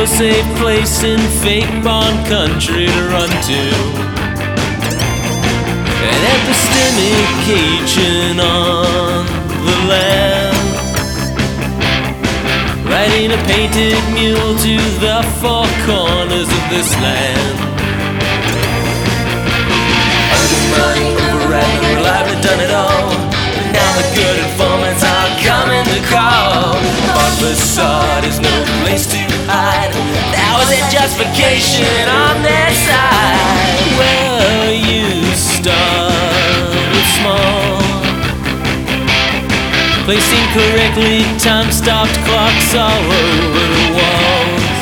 no safe place in fake barn country to run to. An epistemic Cajun on the land. Riding a painted mule to the four corners of this land. Money, overriding, reliably done it all. Justification on their side. Well, you started small. Placed incorrectly, time stopped clocks all over the walls.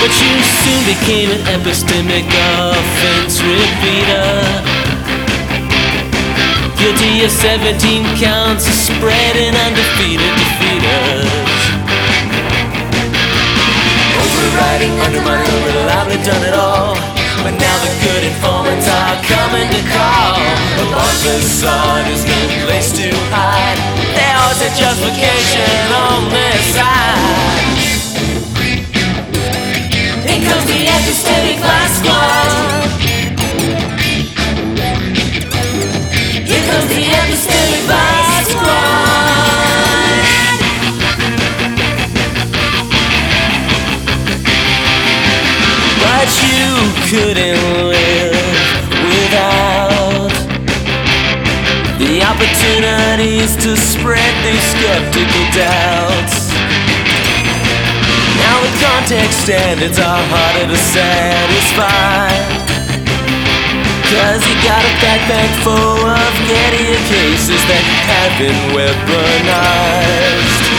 But you soon became an epistemic offense repeater. Guilty of 17 counts of spreading undefeated Overriding, undermining, reliably done it all. But now the good informants are coming to call. The Bartless on is no place to hide. There was a justification on their side. Couldn't live without the opportunities to spread these skeptical doubts. Now the context standards are harder to satisfy. Cause you got a backpack full of Gettier cases that have been weaponized.